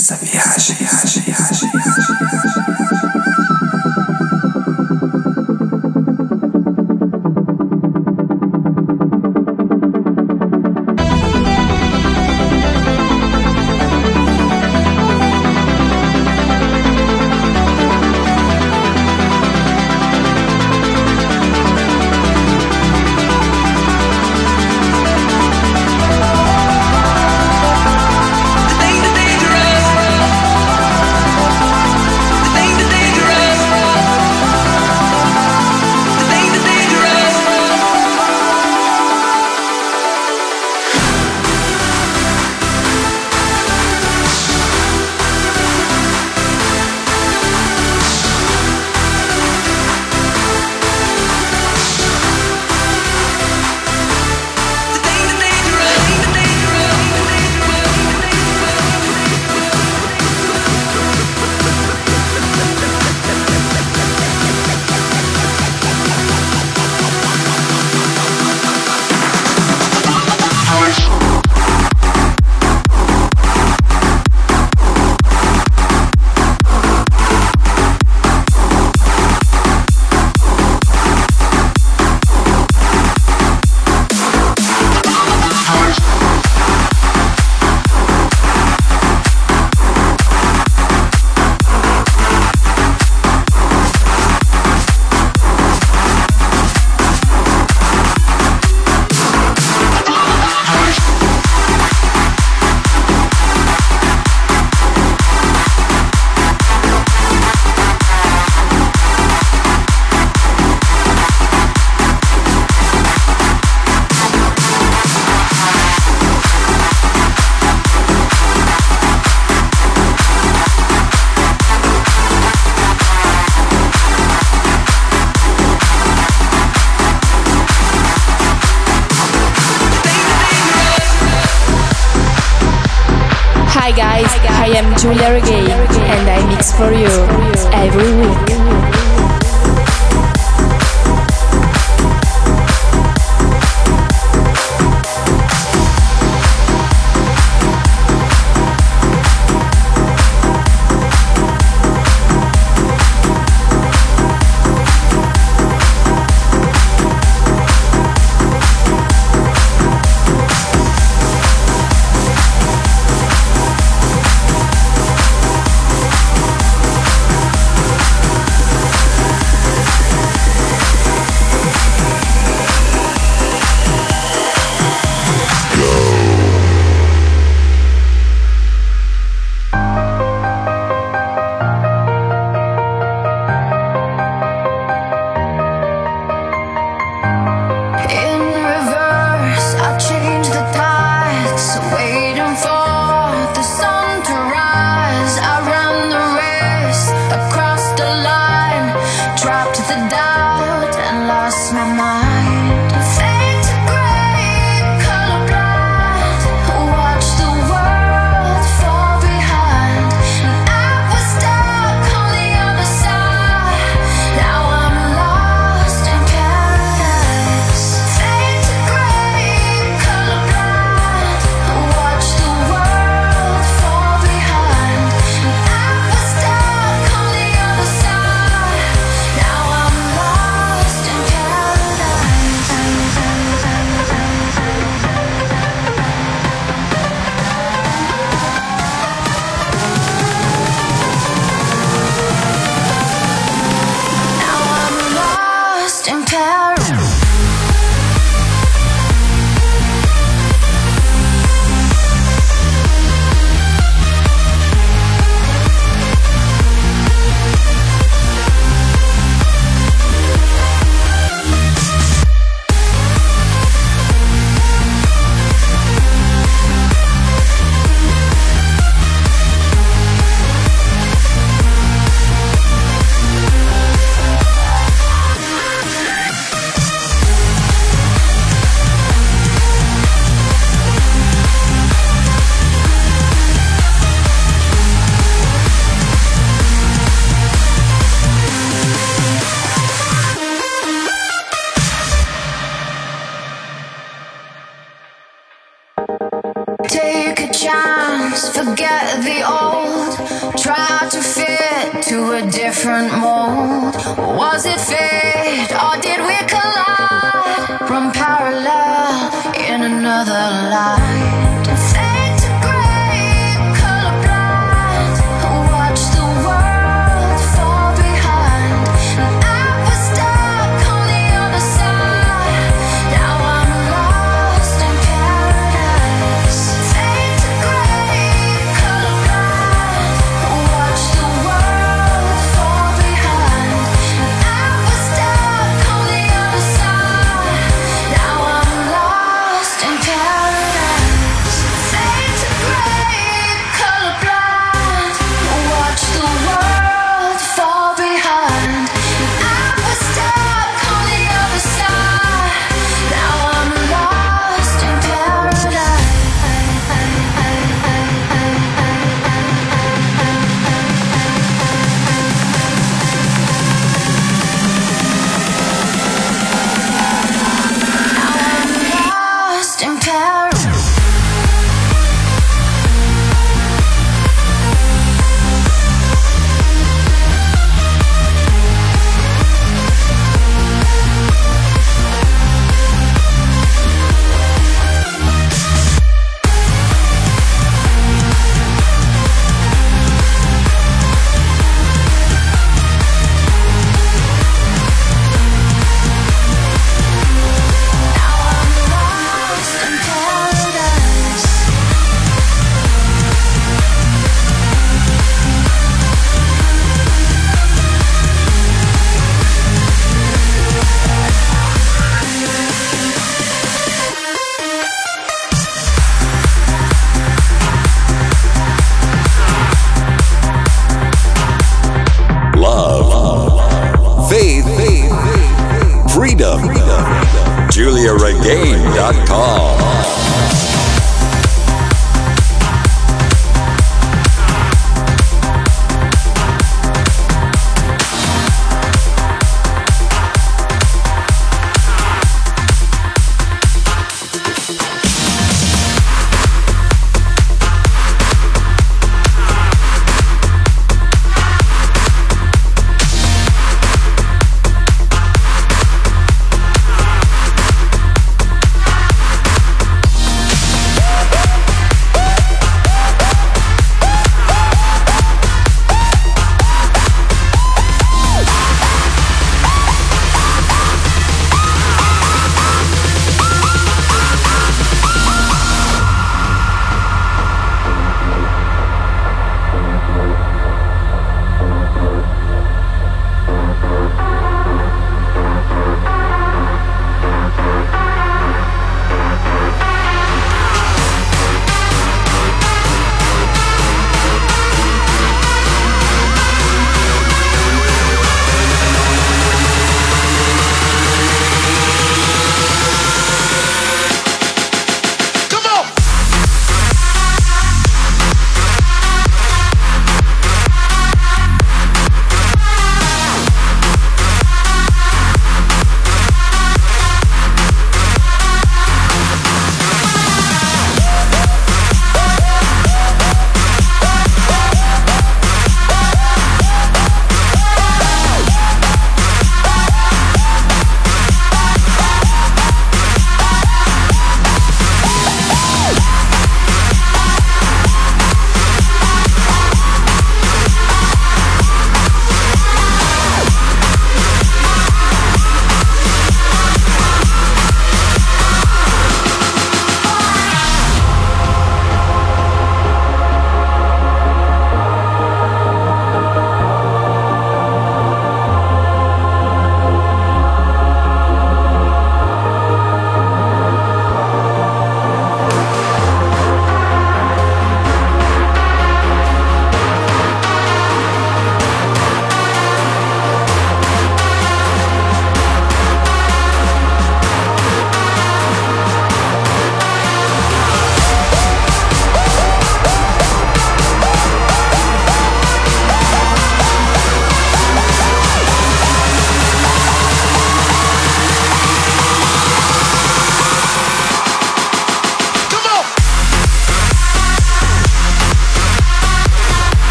Nessa viagem. The Giulia Regain and I mix for you every week.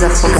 Sentires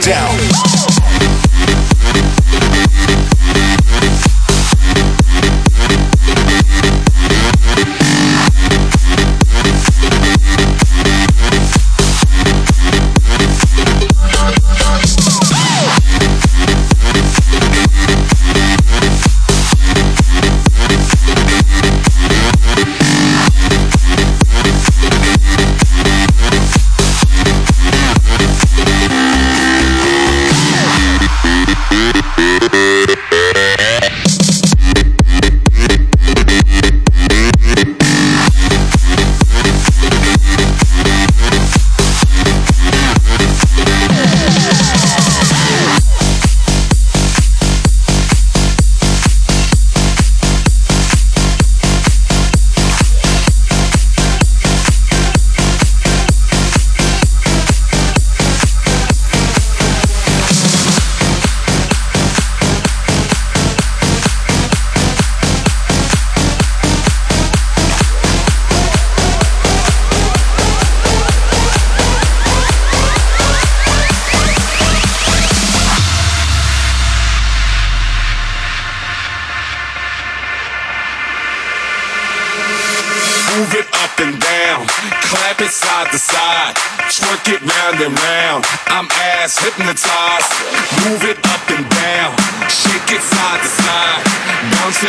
down.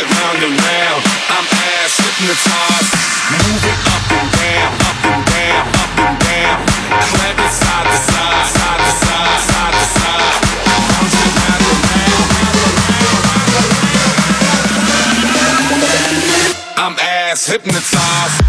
it round and round. I'm ass hypnotized. Move it up and down, up and down, up and down. Clap it side to side, side to side, side to side. Round and round, round and round, round and round. I'm ass hypnotized.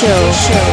Radio Show.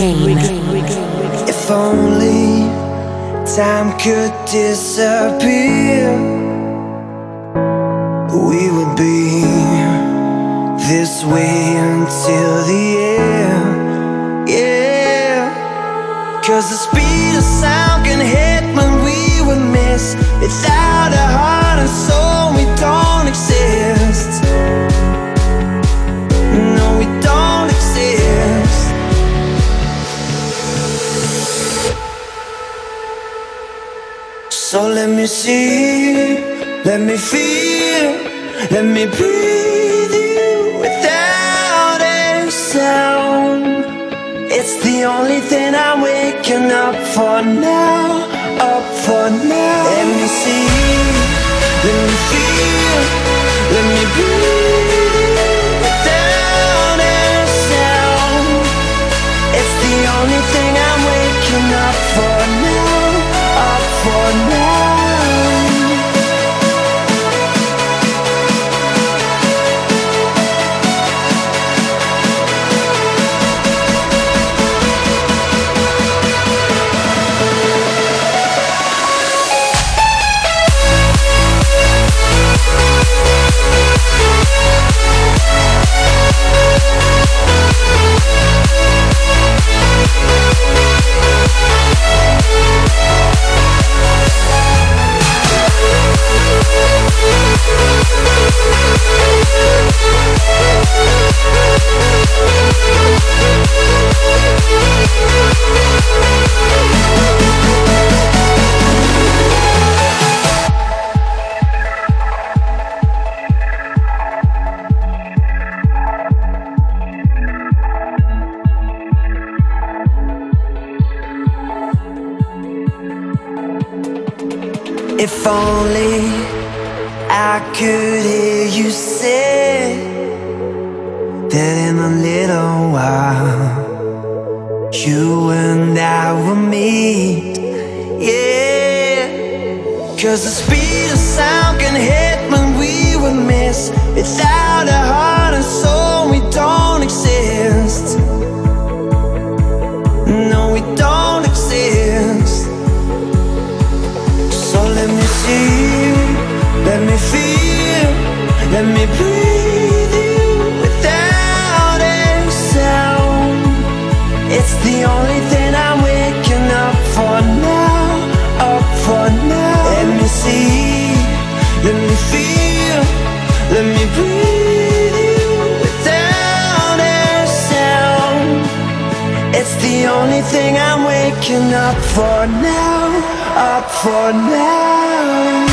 Regain. Regain. for now, up for now. up for now, up for now.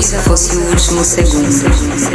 Como se fosse o último segundo.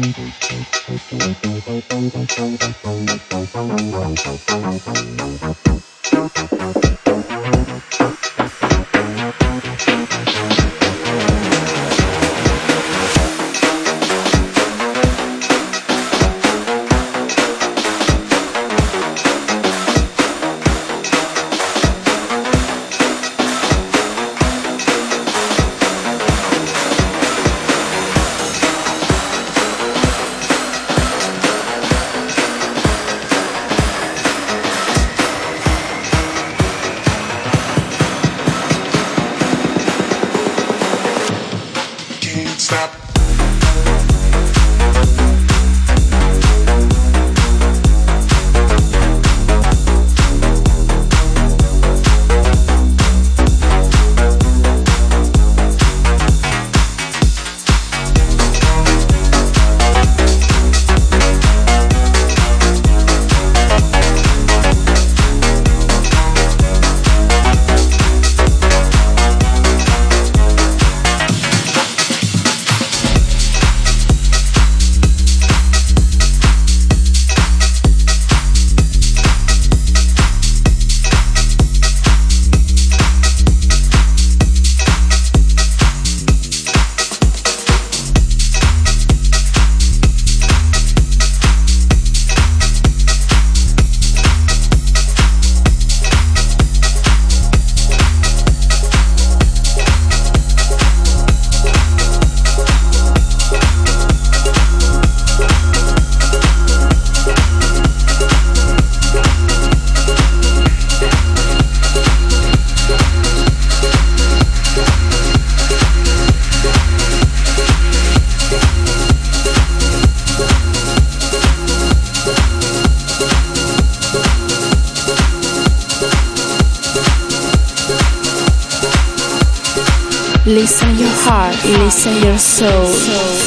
Thank you. Listen your soul.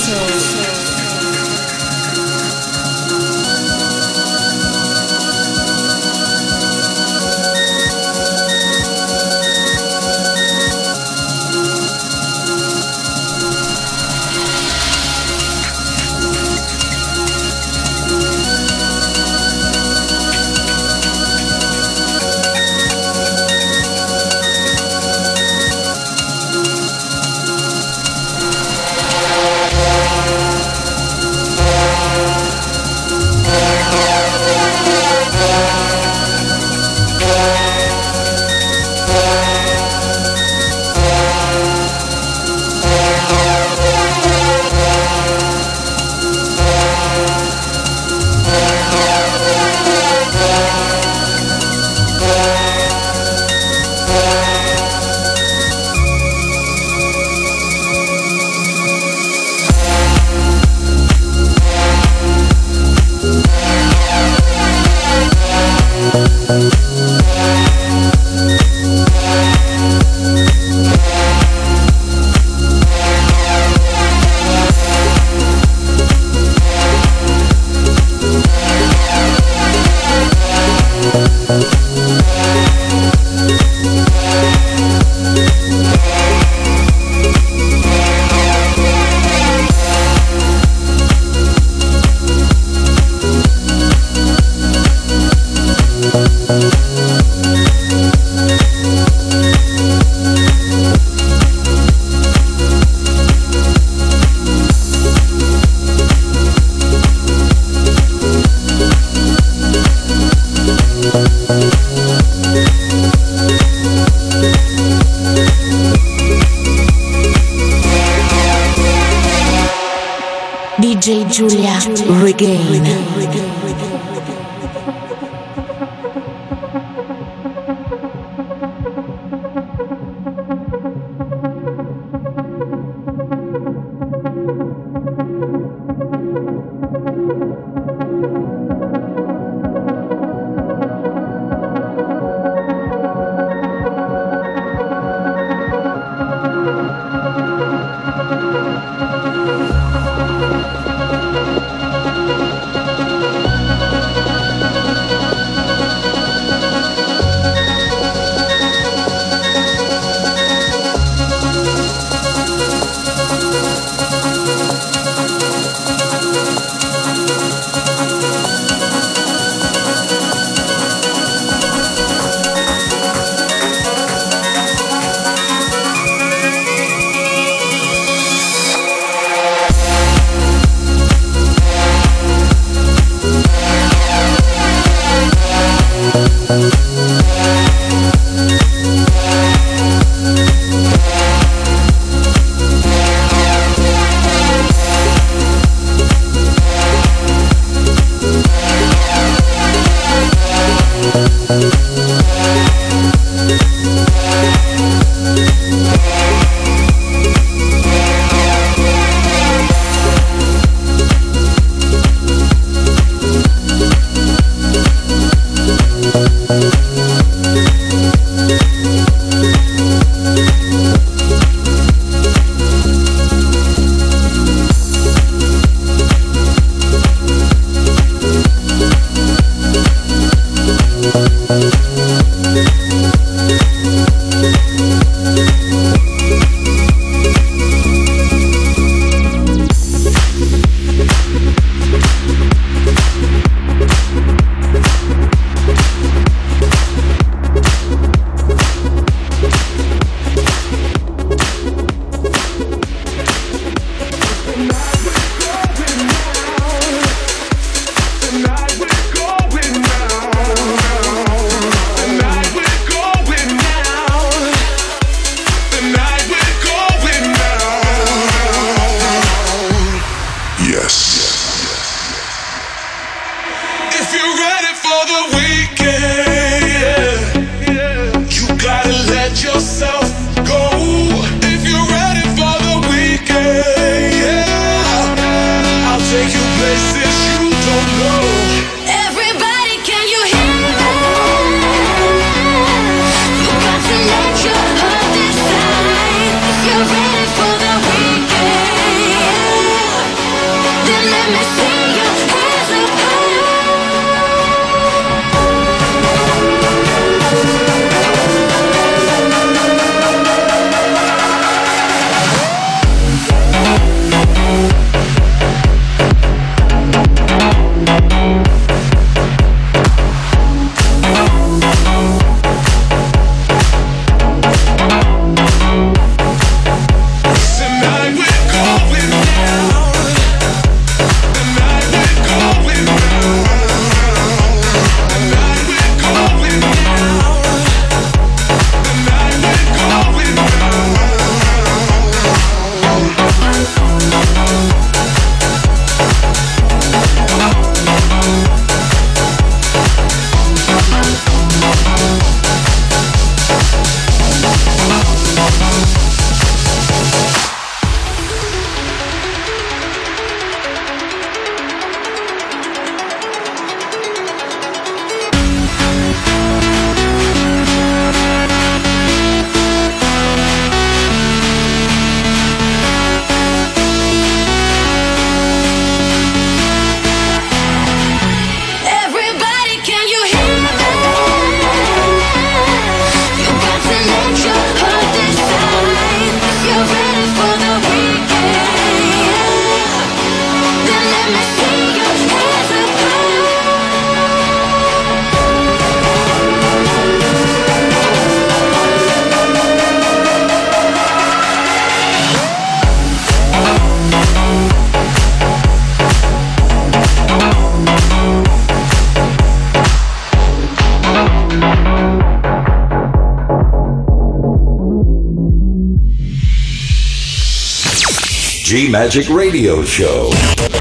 Magic Radio Show.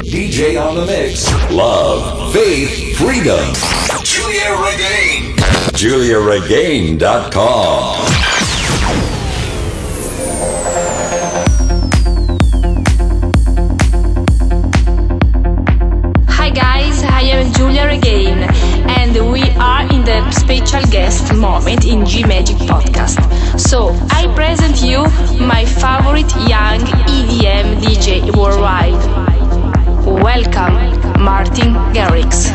DJ on the mix. Love, faith, freedom. Giulia Regain. GiuliaRegain.com. Hi guys, I am Giulia Regain, and we are in the special guest moment in G Magic Podcast. So I present you my favorite young EDM DJ worldwide. Welcome, Martin Garrix.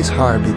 Butterfly's heartbeat,